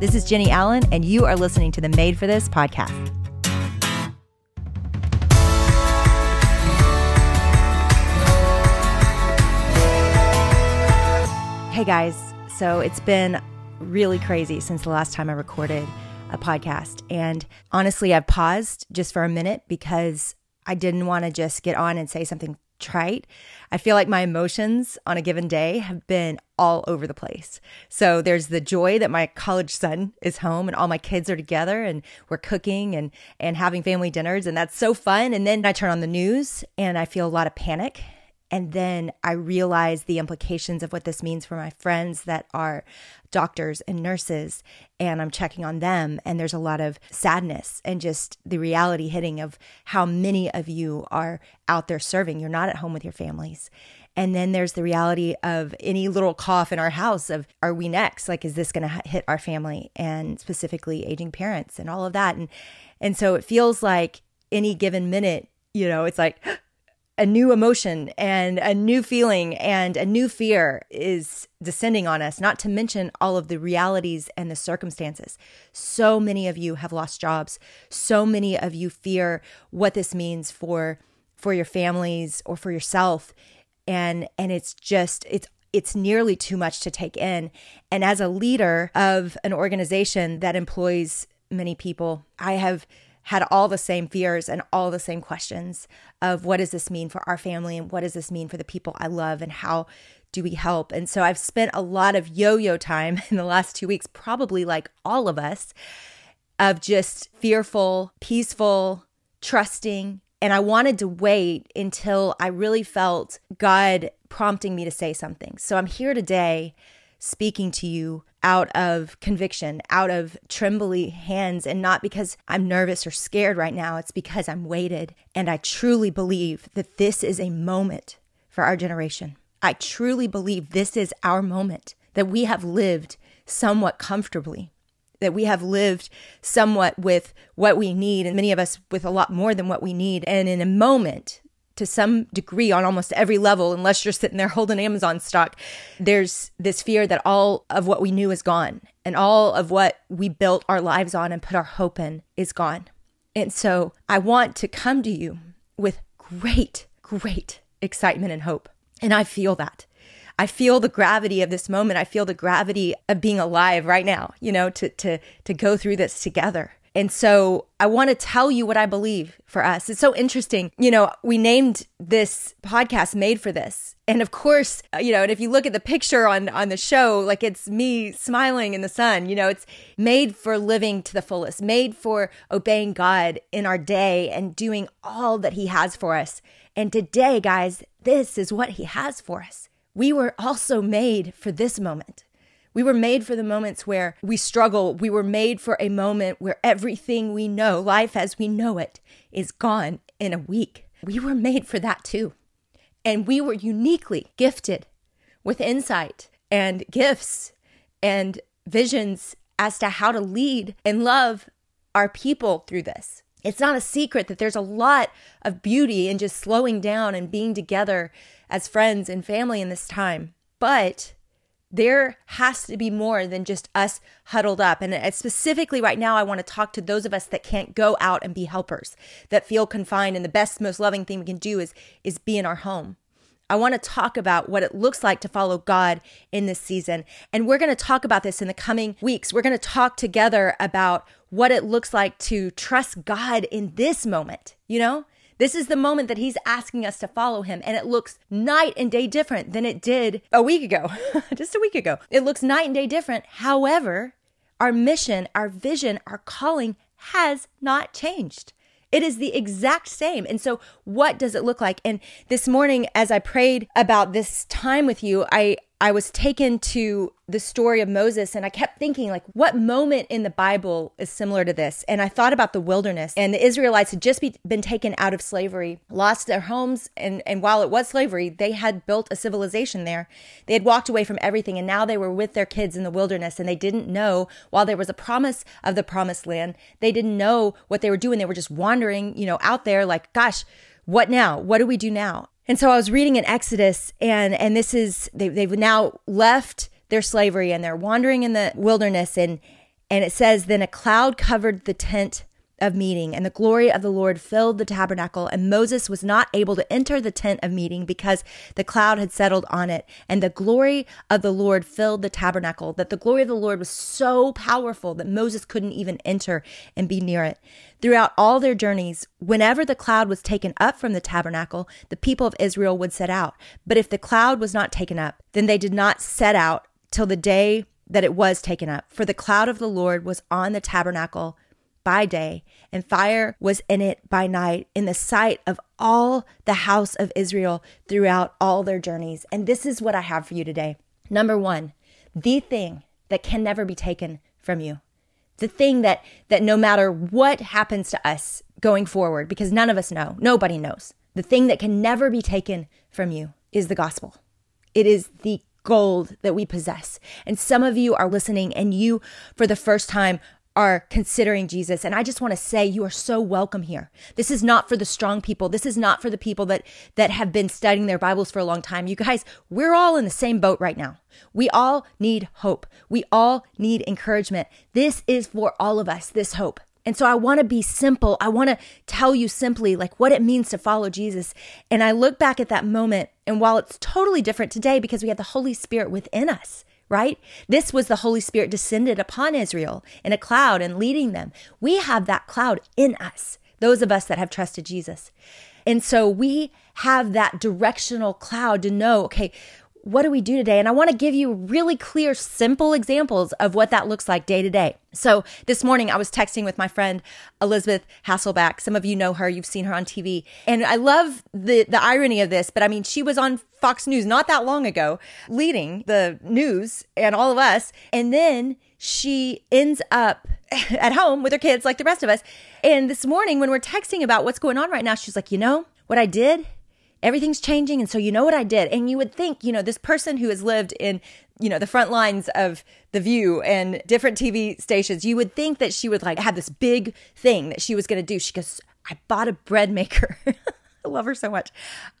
This is Jennie Allen, and you are listening to the Made for This podcast. Hey guys, so it's been really crazy since the last time I recorded a podcast. And honestly, I've paused just for a minute because I didn't want to just get on and say something trite. I feel like my emotions on a given day have been all over the place. So there's the joy that my college son is home and all my kids are together and we're cooking and and having family dinners and that's so fun. And then I turn on the news and I feel a lot of panic and then I realize the implications of what this means for my friends that are doctors and nurses. And I'm checking on them. And there's a lot of sadness and just the reality hitting of how many of you are out there serving. You're not at home with your families. And then there's the reality of any little cough in our house of are we next? Like, is this going to hit our family and specifically aging parents and all of that? And, and so it feels like any given minute, you know, it's like, a new emotion and a new feeling and a new fear is descending on us, not to mention all of the realities and the circumstances. So many of you have lost jobs. So many of you fear what this means for for your families or for yourself. And and it's just it's it's nearly too much to take in. And as a leader of an organization that employs many people, I have had all the same fears and all the same questions of what does this mean for our family and what does this mean for the people I love and how do we help? And so I've spent a lot of yo yo time in the last two weeks, probably like all of us, of just fearful, peaceful, trusting. And I wanted to wait until I really felt God prompting me to say something. So I'm here today speaking to you out of conviction, out of trembly hands, and not because I'm nervous or scared right now. It's because I'm weighted. And I truly believe that this is a moment for our generation. I truly believe this is our moment, that we have lived somewhat comfortably, that we have lived somewhat with what we need, and many of us with a lot more than what we need. And in a moment, to some degree on almost every level, unless you're sitting there holding Amazon stock, there's this fear that all of what we knew is gone and all of what we built our lives on and put our hope in is gone. And so I want to come to you with great, great excitement and hope. And I feel that. I feel the gravity of this moment. I feel the gravity of being alive right now, you know, to to to go through this together. And so I want to tell you what I believe for us. It's so interesting. You know, we named this podcast Made for This. And of course, uh, you know, and if you look at the picture on on the show, like it's me smiling in the sun, you know, it's made for living to the fullest, made for obeying God in our day and doing all that he has for us. And today, guys, this is what he has for us. We were also made for this moment. We were made for the moments where we struggle. We were made for a moment where everything we know, life as we know it, is gone in a week. We were made for that too. And we were uniquely gifted with insight and gifts and visions as to how to lead and love our people through this. It's not a secret that there's a lot of beauty in just slowing down and being together as friends and family in this time. But there has to be more than just us huddled up. And specifically right now, I want to talk to those of us that can't go out and be helpers, that feel confined. And the best, most loving thing we can do is, is be in our home. I want to talk about what it looks like to follow God in this season. And we're going to talk about this in the coming weeks. We're going to talk together about what it looks like to trust God in this moment, you know? This is the moment that he's asking us to follow him, and it looks night and day different than it did a week ago, just a week ago. It looks night and day different. However, our mission, our vision, our calling has not changed. It is the exact same. And so, what does it look like? And this morning, as I prayed about this time with you, I I was taken to the story of Moses and I kept thinking like what moment in the Bible is similar to this? And I thought about the wilderness and the Israelites had just be, been taken out of slavery lost their homes and and while it was slavery they had built a civilization there. They had walked away from everything and now they were with their kids in the wilderness and they didn't know while there was a promise of the promised land they didn't know what they were doing. They were just wandering you know out there like gosh what now? What do we do now and so I was reading in Exodus, and and this is they, they've now left their slavery and they're wandering in the wilderness, and And it says, Then a cloud covered the tent of meeting, and the glory of the Lord filled the tabernacle. And Moses was not able to enter the tent of meeting because the cloud had settled on it. And the glory of the Lord filled the tabernacle, that the glory of the Lord was so powerful that Moses couldn't even enter and be near it. Throughout all their journeys, whenever the cloud was taken up from the tabernacle, the people of Israel would set out. But if the cloud was not taken up, then they did not set out till the day that it was taken up. For the cloud of the Lord was on the tabernacle by day, and fire was in it by night, in the sight of all the house of Israel throughout all their journeys. And this is what I have for you today. Number one, the thing that can never be taken from you. The thing that that no matter what happens to us going forward, because none of us know, nobody knows. The thing that can never be taken from you is the gospel. It is the gold that we possess. And some of you are listening and you, for the first time, are considering Jesus. And I just want to say you are so welcome here. This is not for the strong people. This is not for the people that that have been studying their Bibles for a long time. You guys, we're all in the same boat right now. We all need hope. We all need encouragement. This is for all of us, this hope. And so I want to be simple. I want to tell you simply like what it means to follow Jesus. And I look back at that moment and while it's totally different today because we have the Holy Spirit within us, right? This was the Holy Spirit descended upon Israel in a cloud and leading them. We have that cloud in us, those of us that have trusted Jesus. And so we have that directional cloud to know, okay, what do we do today? And I want to give you really clear, simple examples of what that looks like day to day. So this morning I was texting with my friend Elisabeth Hasselbeck. Some of you know her, you've seen her on TV. And I love the, the irony of this, but I mean, she was on Fox News not that long ago, leading the news and all of us. And then she ends up at home with her kids like the rest of us. And this morning when we're texting about what's going on right now, she's like, you know what I did? Everything's changing. And so, you know what I did? And you would think, you know, this person who has lived in, you know, the front lines of The View and different TV stations, you would think that she would like have this big thing that she was going to do. She goes, I bought a bread maker. I love her so much.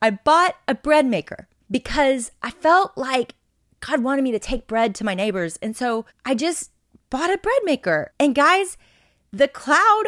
I bought a bread maker because I felt like God wanted me to take bread to my neighbors. And so I just bought a bread maker. And guys, the cloud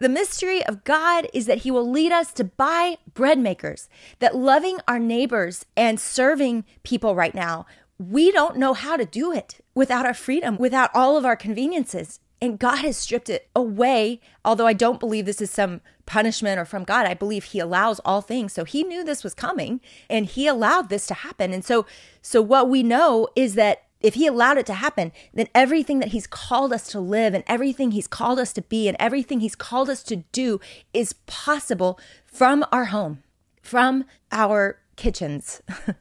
the mystery of God is that He will lead us to buy bread makers, that loving our neighbors and serving people right now, we don't know how to do it without our freedom, without all of our conveniences. And God has stripped it away. Although I don't believe this is some punishment or from God, I believe He allows all things. So He knew this was coming and He allowed this to happen. And so, so what we know is that if he allowed it to happen, then everything that he's called us to live and everything he's called us to be and everything he's called us to do is possible from our home, from our kitchens.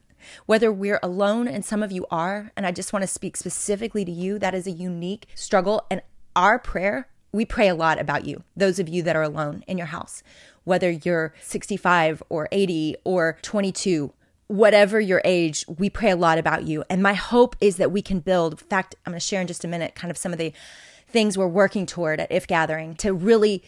Whether we're alone, and some of you are, and I just want to speak specifically to you, that is a unique struggle. And our prayer, we pray a lot about you, those of you that are alone in your house, whether you're 65 or 80 or 22 whatever your age, we pray a lot about you. And my hope is that we can build. In fact, I'm going to share in just a minute kind of some of the things we're working toward at If Gathering to really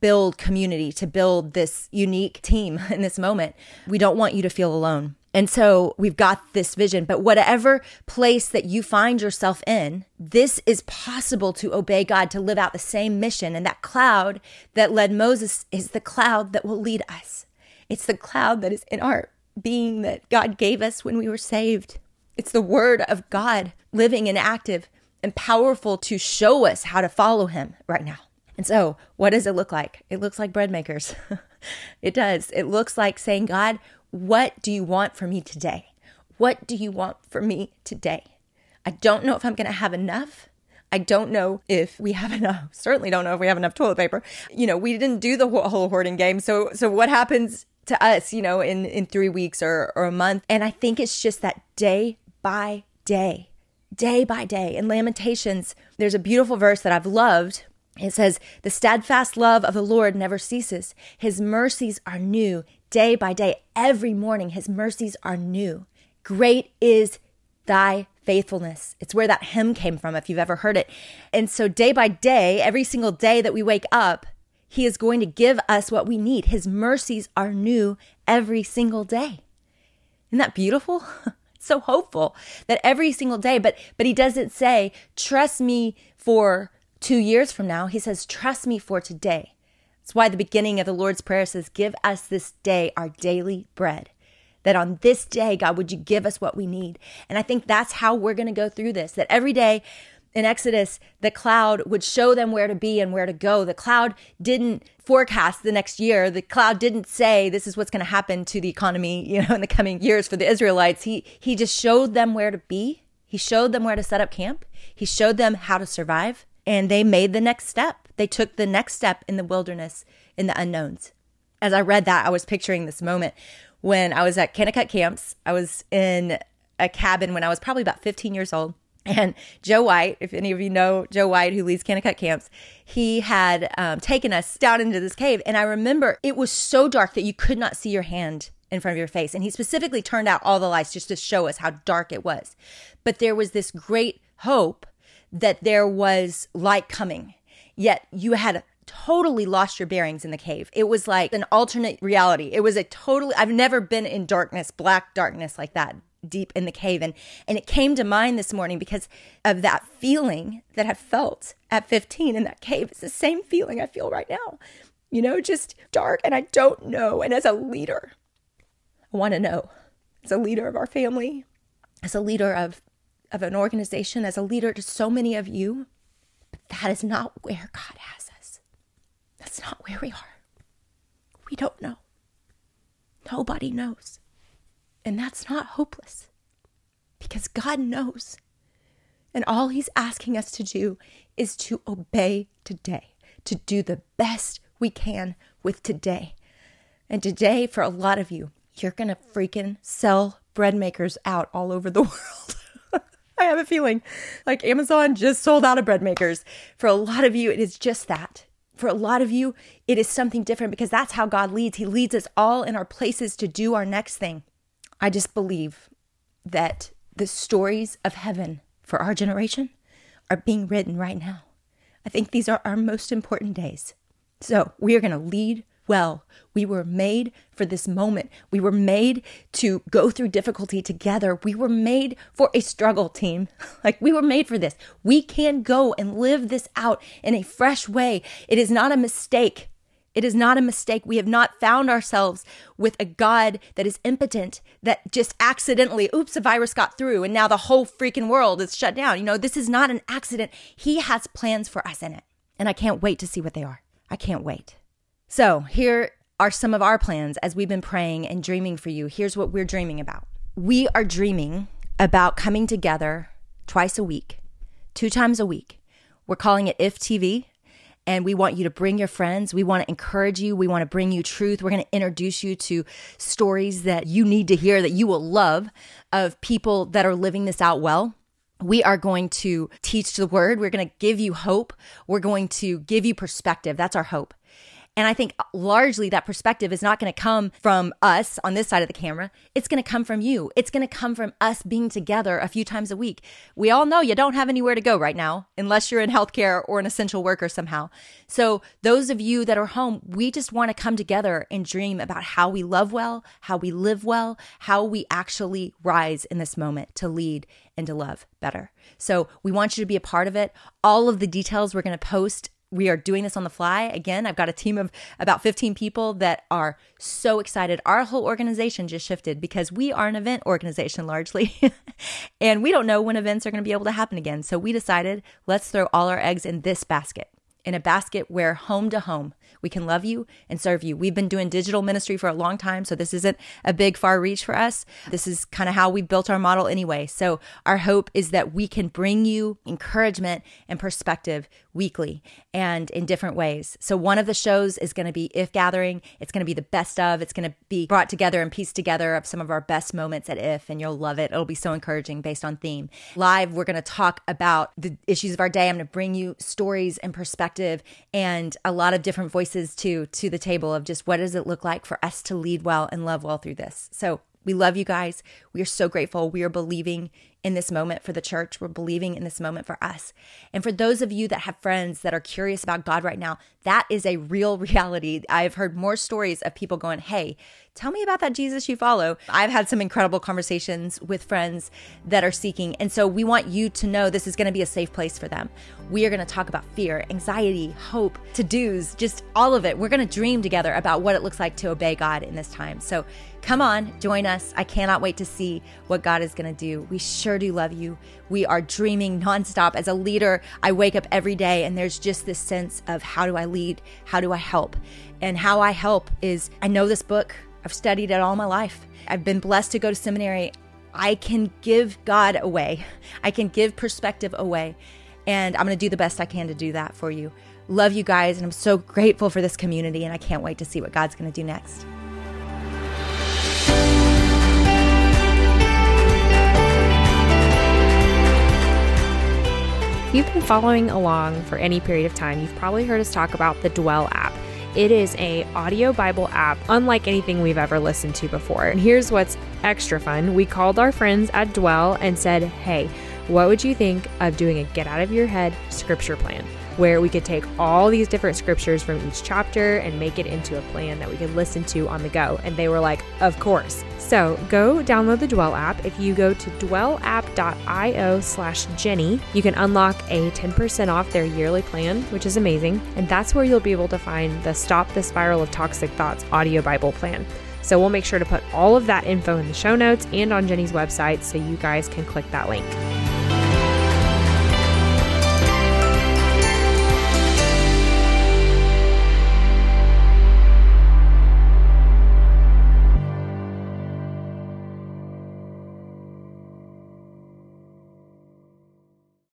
build community, to build this unique team in this moment. We don't want you to feel alone. And so we've got this vision, but whatever place that you find yourself in, this is possible to obey God, to live out the same mission. And that cloud that led Moses is the cloud that will lead us. It's the cloud that is in our being that God gave us when we were saved. It's the word of God living and active and powerful to show us how to follow him right now. And so, what does it look like? It looks like bread makers. it does. It looks like saying, God, what do you want for me today? What do you want for me today? I don't know if I'm going to have enough. I don't know if we have enough. Certainly don't know if we have enough toilet paper. You know, we didn't do the whole hoarding game. So, so what happens to us, you know, in, in three weeks or, or a month. And I think it's just that day by day, day by day. In Lamentations, there's a beautiful verse that I've loved. It says, The steadfast love of the Lord never ceases. His mercies are new day by day. Every morning, his mercies are new. Great is thy faithfulness. It's where that hymn came from, if you've ever heard it. And so, day by day, every single day that we wake up, he is going to give us what we need. His mercies are new every single day. Isn't that beautiful? so hopeful that every single day, but but he doesn't say, trust me for two years from now, he says, Trust me for today. That's why the beginning of the Lord's Prayer says, Give us this day our daily bread. That on this day, God, would you give us what we need? And I think that's how we're going to go through this. That every day in Exodus, the cloud would show them where to be and where to go. The cloud didn't forecast the next year. The cloud didn't say this is what's going to happen to the economy, you know, in the coming years for the Israelites. He he just showed them where to be. He showed them where to set up camp. He showed them how to survive, and they made the next step. They took the next step in the wilderness in the unknowns. As I read that, I was picturing this moment when I was at Kanakuk camps. I was in a cabin when I was probably about 15 years old and Joe White, if any of you know Joe White, who leads Kanakuk camps, he had um, taken us down into this cave. And I remember it was so dark that you could not see your hand in front of your face. And he specifically turned out all the lights just to show us how dark it was. But there was this great hope that there was light coming. Yet you had totally lost your bearings in the cave. It was like an alternate reality. It was a totally, I've never been in darkness, black darkness like that deep in the cave. And, and it came to mind this morning because of that feeling that I felt at 15 in that cave. It's the same feeling I feel right now, you know, just dark and I don't know. And as a leader, I want to know as a leader of our family, as a leader of, of an organization, as a leader to so many of you, But that is not where God has us. That's not where we are. We don't know. Nobody knows. And that's not hopeless because God knows. And all He's asking us to do is to obey today, to do the best we can with today. And today, for a lot of you, you're going to freaking sell bread makers out all over the world. I have a feeling like Amazon just sold out of bread makers. For a lot of you, it is just that. For a lot of you, it is something different because that's how God leads. He leads us all in our places to do our next thing. I just believe that the stories of heaven for our generation are being written right now. I think these are our most important days. So we are going to lead well. We were made for this moment. We were made to go through difficulty together. We were made for a struggle team. Like we were made for this. We can go and live this out in a fresh way. It is not a mistake it is not a mistake. We have not found ourselves with a God that is impotent, that just accidentally, oops, a virus got through and now the whole freaking world is shut down. You know, this is not an accident. He has plans for us in it. And I can't wait to see what they are. I can't wait. So here are some of our plans as we've been praying and dreaming for you. Here's what we're dreaming about we are dreaming about coming together twice a week, two times a week. We're calling it If TV and we want you to bring your friends. We want to encourage you. We want to bring you truth. We're going to introduce you to stories that you need to hear that you will love of people that are living this out well. We are going to teach the word. We're going to give you hope. We're going to give you perspective. That's our hope. And I think largely that perspective is not going to come from us on this side of the camera. It's going to come from you. It's going to come from us being together a few times a week. We all know you don't have anywhere to go right now unless you're in healthcare or an essential worker somehow. So, those of you that are home, we just want to come together and dream about how we love well, how we live well, how we actually rise in this moment to lead and to love better. So, we want you to be a part of it. All of the details we're going to post we are doing this on the fly. Again, I've got a team of about 15 people that are so excited. Our whole organization just shifted because we are an event organization largely. and we don't know when events are going to be able to happen again. So we decided let's throw all our eggs in this basket in a basket where home to home we can love you and serve you. We've been doing digital ministry for a long time, so this isn't a big far reach for us. This is kind of how we built our model anyway. So our hope is that we can bring you encouragement and perspective weekly and in different ways. So one of the shows is going to be If Gathering. It's going to be the best of. It's going to be brought together and pieced together of some of our best moments at If, and you'll love it. It'll be so encouraging based on theme. Live, we're going to talk about the issues of our day. I'm going to bring you stories and perspective and a lot of different voices to to the table of just what does it look like for us to lead well and love well through this. So we love you guys. We are so grateful. We are believing in this moment for the church. We're believing in this moment for us. And for those of you that have friends that are curious about God right now, that is a real reality. I've heard more stories of people going, Hey, tell me about that Jesus you follow. I've had some incredible conversations with friends that are seeking. And so we want you to know this is going to be a safe place for them. We are going to talk about fear, anxiety, hope, to dos, just all of it. We're going to dream together about what it looks like to obey God in this time. So come on, join us. I cannot wait to see what God is going to do. We sure do love you. We are dreaming nonstop. As a leader, I wake up every day and there's just this sense of how do I lead? How do I help? And how I help is I know this book. I've studied it all my life. I've been blessed to go to seminary. I can give God away. I can give perspective away. And I'm going to do the best I can to do that for you. Love you guys. And I'm so grateful for this community. And I can't wait to see what God's going to do next. If you've been following along for any period of time, you've probably heard us talk about the Dwell app. It is a audio Bible app unlike anything we've ever listened to before. And here's what's extra fun. We called our friends at Dwell and said, "Hey, what would you think of doing a get out of your head scripture plan?" Where we could take all these different scriptures from each chapter and make it into a plan that we could listen to on the go. And they were like, Of course. So go download the Dwell app. If you go to dwellapp.io slash Jennie, you can unlock a 10% off their yearly plan, which is amazing. And that's where you'll be able to find the Stop the Spiral of Toxic Thoughts audio Bible plan. So we'll make sure to put all of that info in the show notes and on Jennie's website so you guys can click that link.